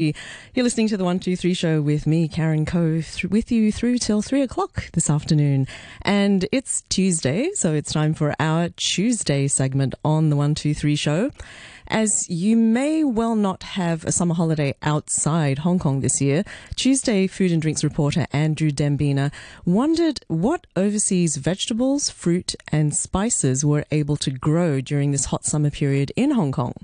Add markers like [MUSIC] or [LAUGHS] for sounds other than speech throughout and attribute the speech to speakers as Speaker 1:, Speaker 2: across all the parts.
Speaker 1: You're listening to the 123 show with me, Karen Coe, th- with you through till three o'clock this afternoon. And it's Tuesday, so it's time for our Tuesday segment on the 123 show as you may well not have a summer holiday outside Hong Kong this year, Tuesday food and drinks reporter Andrew Dembina wondered what overseas vegetables, fruit, and spices were able to grow during this hot summer period in Hong Kong.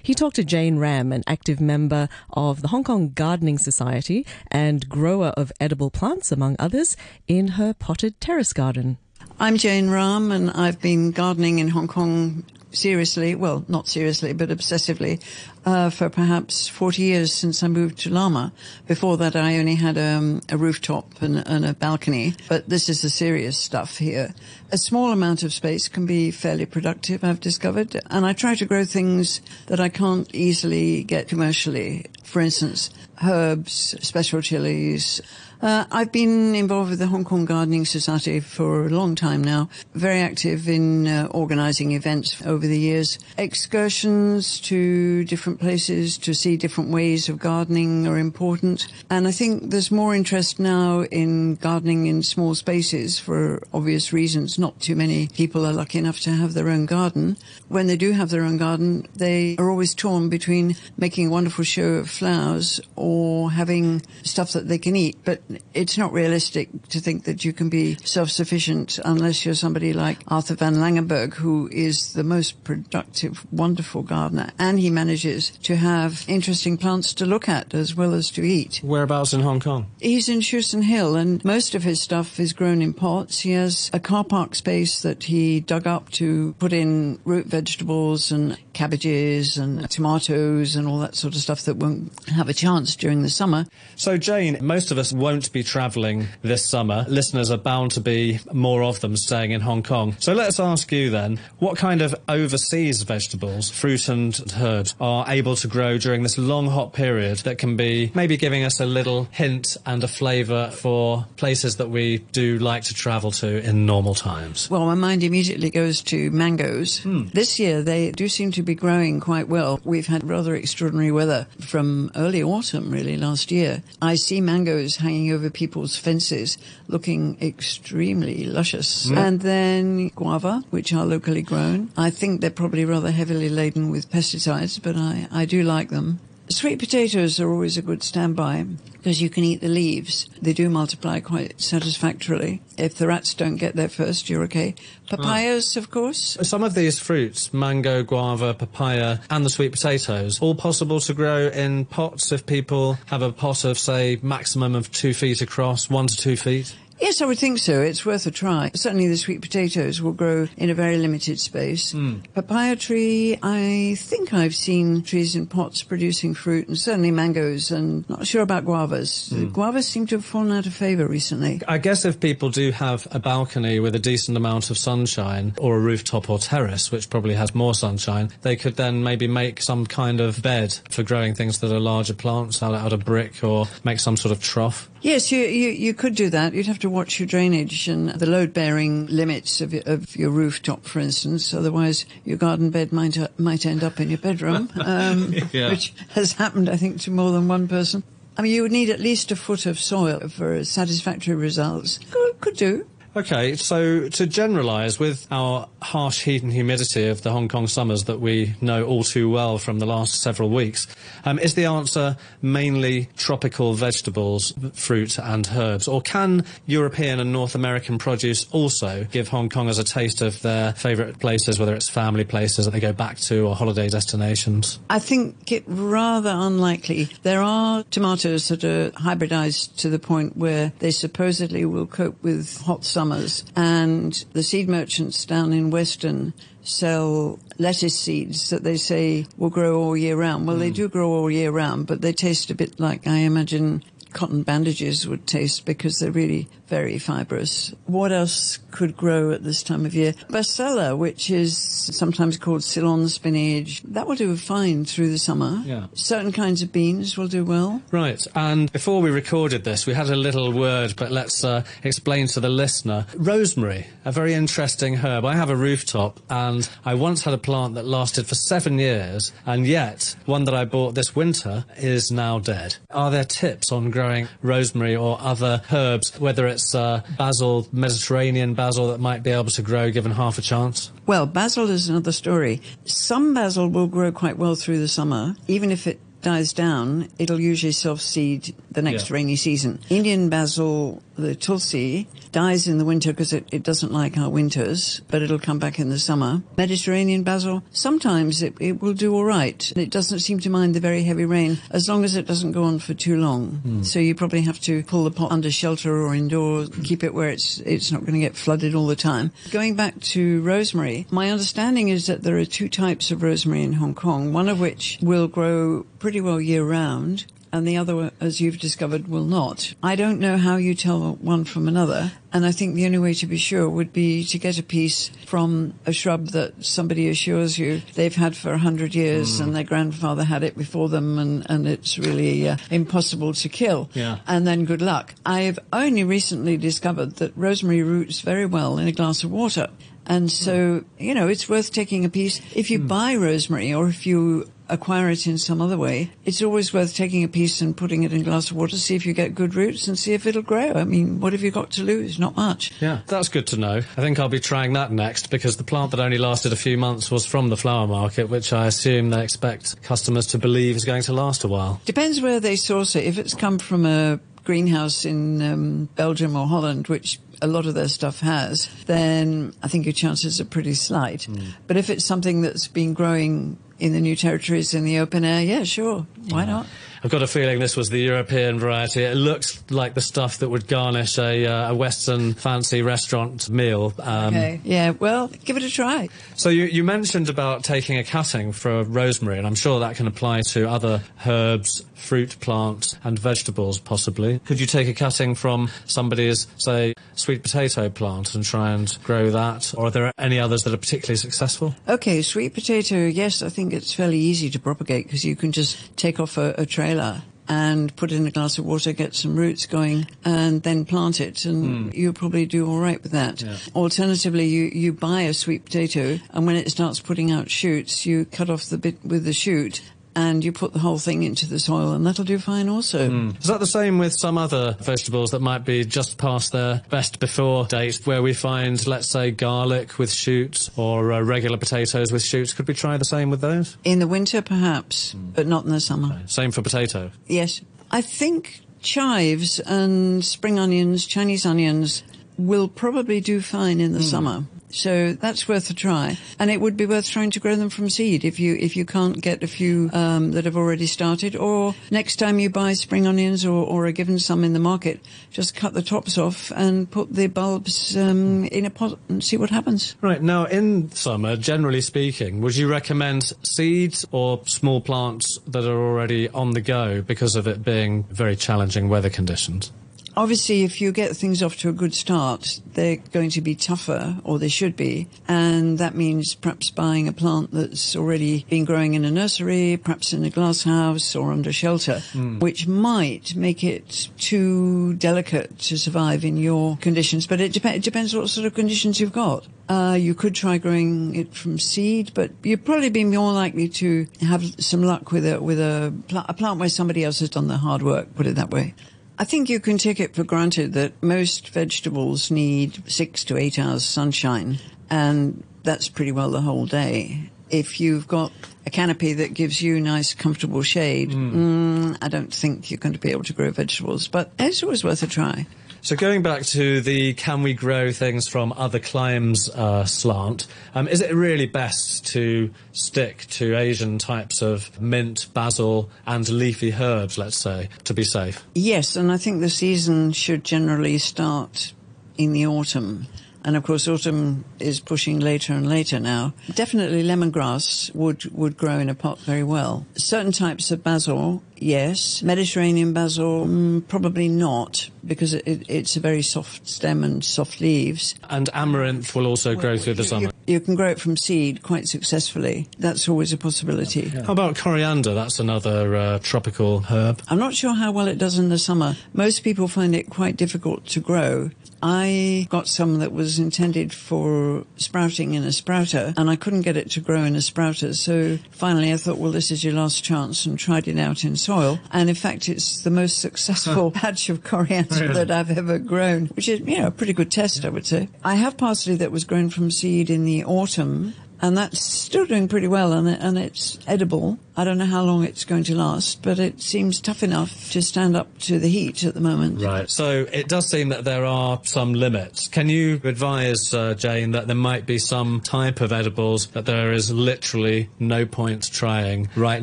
Speaker 1: He talked to Jane Ram, an active member of the Hong Kong Gardening Society and grower of edible plants, among others, in her potted terrace garden.
Speaker 2: I'm Jane Ram, and I've been gardening in Hong Kong seriously, well, not seriously, but obsessively, uh, for perhaps 40 years since I moved to Lamma. Before that, I only had um, a rooftop and, and, a balcony, but this is the serious stuff here. A small amount of space can be fairly productive, I've discovered, and I try to grow things that I can't easily get commercially. For instance, herbs, special chilies, uh, I've been involved with the Hong Kong Gardening Society for a long time now, very active in uh, organizing events over the years. Excursions to different places to see different ways of gardening are important. And I think there's more interest now in gardening in small spaces for obvious reasons. Not too many people are lucky enough to have their own garden. When they do have their own garden, they are always torn between making a wonderful show of flowers or having stuff that they can eat. But it's not realistic to think that you can be self-sufficient unless you're somebody like Arthur van Langenberg, who is the most productive, wonderful gardener, and he manages to have interesting plants to look at as well as to eat.
Speaker 3: Whereabouts in Hong Kong?
Speaker 2: He's in Shouson Hill, and most of his stuff is grown in pots. He has a car park space that he dug up to put in root vegetables and cabbages and tomatoes and all that sort of stuff that won't have a chance during the summer.
Speaker 3: So, Jane, most of us won't be travelling this summer. Listeners are bound to be more of them staying in Hong Kong. So let's ask you then, what kind of overseas vegetables, fruit and herbs, are able to grow during this long hot period that can be maybe giving us a little hint and a flavour for places that we do like to travel to in normal times?
Speaker 2: Well, my mind immediately goes to mangoes. Hmm. This year they do seem to be growing quite well. We've had rather extraordinary weather from early autumn, really, last year. I see mangoes hanging over people's fences, looking extremely luscious. Mm. And then guava, which are locally grown. I think they're probably rather heavily laden with pesticides, but I, I do like them. Sweet potatoes are always a good standby because you can eat the leaves. They do multiply quite satisfactorily. If the rats don't get there first, you're okay. Papayas, of course.
Speaker 3: Some of these fruits, mango, guava, papaya, and the sweet potatoes, all possible to grow in pots if people have a pot of, say, maximum of two feet across, one to two feet?
Speaker 2: Yes, I would think so. It's worth a try. Certainly the sweet potatoes will grow in a very limited space. Mm. Papaya tree, I think I've seen trees in pots producing fruit and certainly mangoes and not sure about guavas. Mm. Guavas seem to have fallen out of favour recently.
Speaker 3: I guess if people do have a balcony with a decent amount of sunshine or a rooftop or terrace, which probably has more sunshine, they could then maybe make some kind of bed for growing things that are larger plants out, out of brick or make some sort of trough.
Speaker 2: Yes, you, you, you could do that. You'd have to watch your drainage and the load bearing limits of, of your rooftop, for instance. Otherwise, your garden bed might, uh, might end up in your bedroom, [LAUGHS] um, yeah. which has happened, I think, to more than one person. I mean, you would need at least a foot of soil for satisfactory results. Could, could do.
Speaker 3: Okay, so to generalise, with our harsh heat and humidity of the Hong Kong summers that we know all too well from the last several weeks, um, is the answer mainly tropical vegetables, fruit and herbs? Or can European and North American produce also give Hong Kongers a taste of their favourite places, whether it's family places that they go back to or holiday destinations?
Speaker 2: I think it rather unlikely. There are tomatoes that are hybridised to the point where they supposedly will cope with hot summers summers, and the seed merchants down in Western sell lettuce seeds that they say will grow all year round. Well, mm. they hmm. do grow all year round, but they taste a bit like, I imagine, cotton bandages would taste because they're really very fibrous. What else could grow at this time of year? Basella, which is sometimes called Ceylon spinach, that will do fine through the summer.
Speaker 3: Yeah.
Speaker 2: Certain kinds of beans will do well.
Speaker 3: Right, and before we recorded this, we had a little word, but let's uh, explain to the listener. Rosemary, a very interesting herb. I have a rooftop, and I once had a plant that lasted for seven years, and yet one that I bought this winter is now dead. Are there tips on growing rosemary or other herbs, whether it's uh, basil, Mediterranean basil, that might be able to grow given half a chance?
Speaker 2: Well, basil is another story. Some basil will grow quite well through the summer, even if it dies down, it'll usually self-seed the next
Speaker 3: Yeah.
Speaker 2: rainy season. Indian basil, the tulsi, dies in the winter because it, it doesn't like our winters, but it'll come back in the summer. Mediterranean basil, sometimes it, it will do all right. It doesn't seem to mind the very heavy rain as long as it doesn't go on for too long. Hmm. So you probably have to pull the pot under shelter or indoors, keep it where it's it's not going to get flooded all the time. Going back to rosemary, my understanding is that there are two types of rosemary in Hong Kong, one of which will grow pretty well year round. And the other, as you've discovered, will not. I don't know how you tell one from another. And I think the only way to be sure would be to get a piece from a shrub that somebody assures you they've had for a hundred years and their grandfather had it before them and, and it's really uh, impossible to kill.
Speaker 3: Yeah.
Speaker 2: And then good luck. I've only recently discovered that rosemary roots very well in a glass of water. And so, you know, it's worth taking a piece. If you buy rosemary or if you acquire it in some other way, it's always worth taking a piece and putting it in a glass of water, see if you get good roots and see if it'll grow. I mean, what have you got to lose? Not much.
Speaker 3: Yeah, that's good to know. I think I'll be trying that next because the plant that only lasted a few months was from the flower market, which I assume they expect customers to believe is going to last a while.
Speaker 2: Depends where they source it. If it's come from a greenhouse in um, Belgium or Holland, which a lot of their stuff has, then I think your chances are pretty slight. Hmm. But if it's something that's been growing in the new territories in the open air, yeah, sure. Why not?
Speaker 3: I've got a feeling this was the European variety. It looks like the stuff that would garnish a, uh, a Western fancy restaurant meal. Um,
Speaker 2: Okay. Yeah, well, give it a try.
Speaker 3: So you, you mentioned about taking a cutting for rosemary, and I'm sure that can apply to other herbs, fruit plants, and vegetables possibly. Could you take a cutting from somebody's, say, sweet potato plant and try and grow that? Or are there any others that are particularly successful?
Speaker 2: Okay, sweet potato, yes, I think it's fairly easy to propagate because you can just take off a, a trailer and put it in a glass of water, get some roots going, and then plant it, and hmm. you'll probably do all right with that. Alternatively, you, you buy a sweet potato, and when it starts putting out shoots, you cut off the bit with the shoot, and you put the whole thing into the soil, and that'll do fine also. Hmm.
Speaker 3: Is that the same with some other vegetables that might be just past their best before date, where we find, let's say, garlic with shoots or uh, regular potatoes with shoots? Could we try the same with those?
Speaker 2: In the winter, perhaps, hmm. but not in the summer.
Speaker 3: Same for potato.
Speaker 2: Yes. I think chives and spring onions, Chinese onions, will probably do fine in the hmm. summer. So that's worth a try, and it would be worth trying to grow them from seed if you if you can't get a few um, that have already started. Or next time you buy spring onions or, or are given some in the market, just cut the tops off and put the bulbs um, in a pot and see what happens.
Speaker 3: Right, now in summer, generally speaking, would you recommend seeds or small plants that are already on the go because of it being very challenging weather conditions?
Speaker 2: Obviously, if you get things off to a good start, they're going to be tougher, or they should be, and that means perhaps buying a plant that's already been growing in a nursery, perhaps in a glass house or under shelter, which might make it too delicate to survive in your conditions. But it, dep- it depends what sort of conditions you've got. Uh, you could try growing it from seed, but you'd probably be more likely to have some luck with a with a, pl- a plant where somebody else has done the hard work. Put it that way. I think you can take it for granted that most vegetables need six to eight hours sunshine, and that's pretty well the whole day. If you've got a canopy that gives you nice, comfortable shade, mm, I don't think you're going to be able to grow vegetables, but it's always worth a try.
Speaker 3: So going back to the can we grow things from other climes uh, slant, um, is it really best to stick to Asian types of mint, basil, and leafy herbs, let's say, to be safe?
Speaker 2: Yes, and I think the season should generally start in the autumn. And of course, autumn is pushing later and later now. Definitely lemongrass would, would grow in a pot very well. Certain types of basil, yes. Mediterranean basil, mm, probably not, because it, it's a very soft stem and soft leaves.
Speaker 3: And amaranth will also grow through the summer.
Speaker 2: You, you can grow it from seed quite successfully. That's always a possibility.
Speaker 3: How about coriander? That's another uh, tropical herb.
Speaker 2: I'm not sure how well it does in the summer. Most people find it quite difficult to grow. I got some that was intended for sprouting in a sprouter and I couldn't get it to grow in a sprouter. So finally I thought, well, this is your last chance and tried it out in soil. And in fact, it's the most successful [LAUGHS] patch of coriander really? that I've ever grown, which is, you know, a pretty good test, I would say. I have parsley that was grown from seed in the autumn and that's still doing pretty well and, and it's edible. I don't know how long it's going to last, but it seems tough enough to stand up to the heat at the moment.
Speaker 3: Right. So it does seem that there are some limits. Can you advise, uh, Jane, that there might be some type of edibles that there is literally no point trying right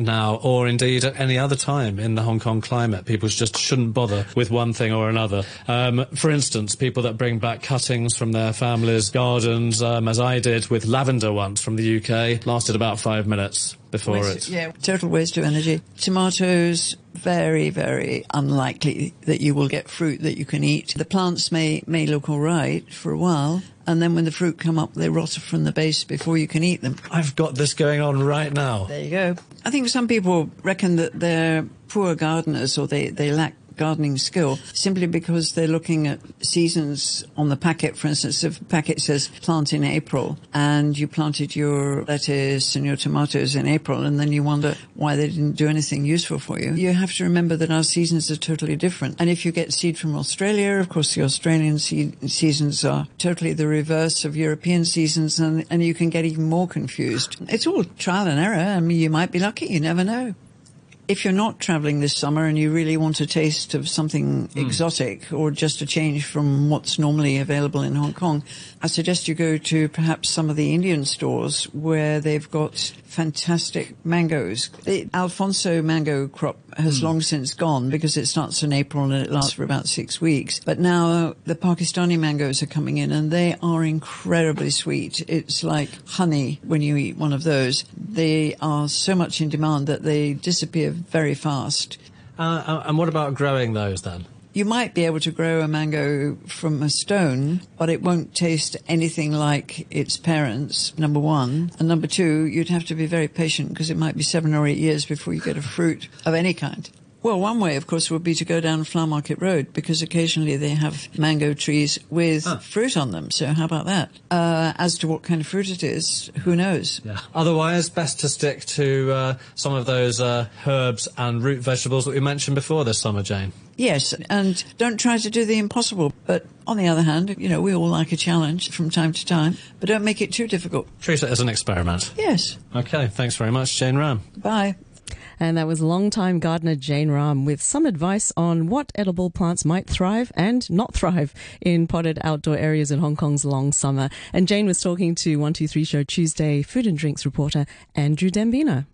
Speaker 3: now, or indeed at any other time in the Hong Kong climate? People just shouldn't bother with one thing or another. Um, for instance, people that bring back cuttings from their families' gardens, um, as I did with lavender once from the UK, lasted about five minutes before
Speaker 2: waste,
Speaker 3: it.
Speaker 2: Yeah, total waste of energy. Tomatoes, very, very unlikely that you will get fruit that you can eat. The plants may, may look all right for a while, and then when the fruit come up, they rot from the base before you can eat them.
Speaker 3: I've got this going on right now.
Speaker 2: There you go. I think some people reckon that they're poor gardeners or they, they lack gardening skill simply because they're looking at seasons on the packet. For instance, if the packet says plant in April and you planted your lettuce and your tomatoes in April and then you wonder why they didn't do anything useful for you, you have to remember that our seasons are totally different. And if you get seed from Australia, of course, the Australian seed seasons are totally the reverse of European seasons and, and you can get even more confused. It's all trial and error. I mean, you might be lucky. You never know if you're not traveling this summer and you really want a taste of something mm. exotic or just a change from what's normally available in Hong Kong, I suggest you go to perhaps some of the Indian stores where they've got fantastic mangoes. The Alphonso mango crop has mm. long since gone because it starts in April and it lasts for about six weeks. But now the Pakistani mangoes are coming in and they are incredibly sweet. It's like honey when you eat one of those. They are so much in demand that they disappear very fast.
Speaker 3: Uh, uh and what about growing those then?
Speaker 2: You might be able to grow a mango from a stone, but it won't taste anything like its parents, number one. And number two, you'd have to be very patient because it might be seven or eight years before you get a fruit of any kind. Well, one way, of course, would be to go down Flower Market Road because occasionally they have mango trees with huh. fruit on them. So how about that? Uh, as to what kind of fruit it is, who knows?
Speaker 3: Yeah. Otherwise, best to stick to uh, some of those uh, herbs and root vegetables that we mentioned before this summer, Jane.
Speaker 2: Yes, and don't try to do the impossible. But on the other hand, you know, we all like a challenge from time to time, but don't make it too difficult.
Speaker 3: Treat it as an experiment.
Speaker 2: Yes.
Speaker 3: Okay, thanks very much, Jane Ram.
Speaker 2: Bye.
Speaker 1: And that was longtime gardener Jane Ram with some advice on what edible plants might thrive and not thrive in potted outdoor areas in Hong Kong's long summer. And Jane was talking to 123 Show Tuesday food and drinks reporter Andrew Dembina.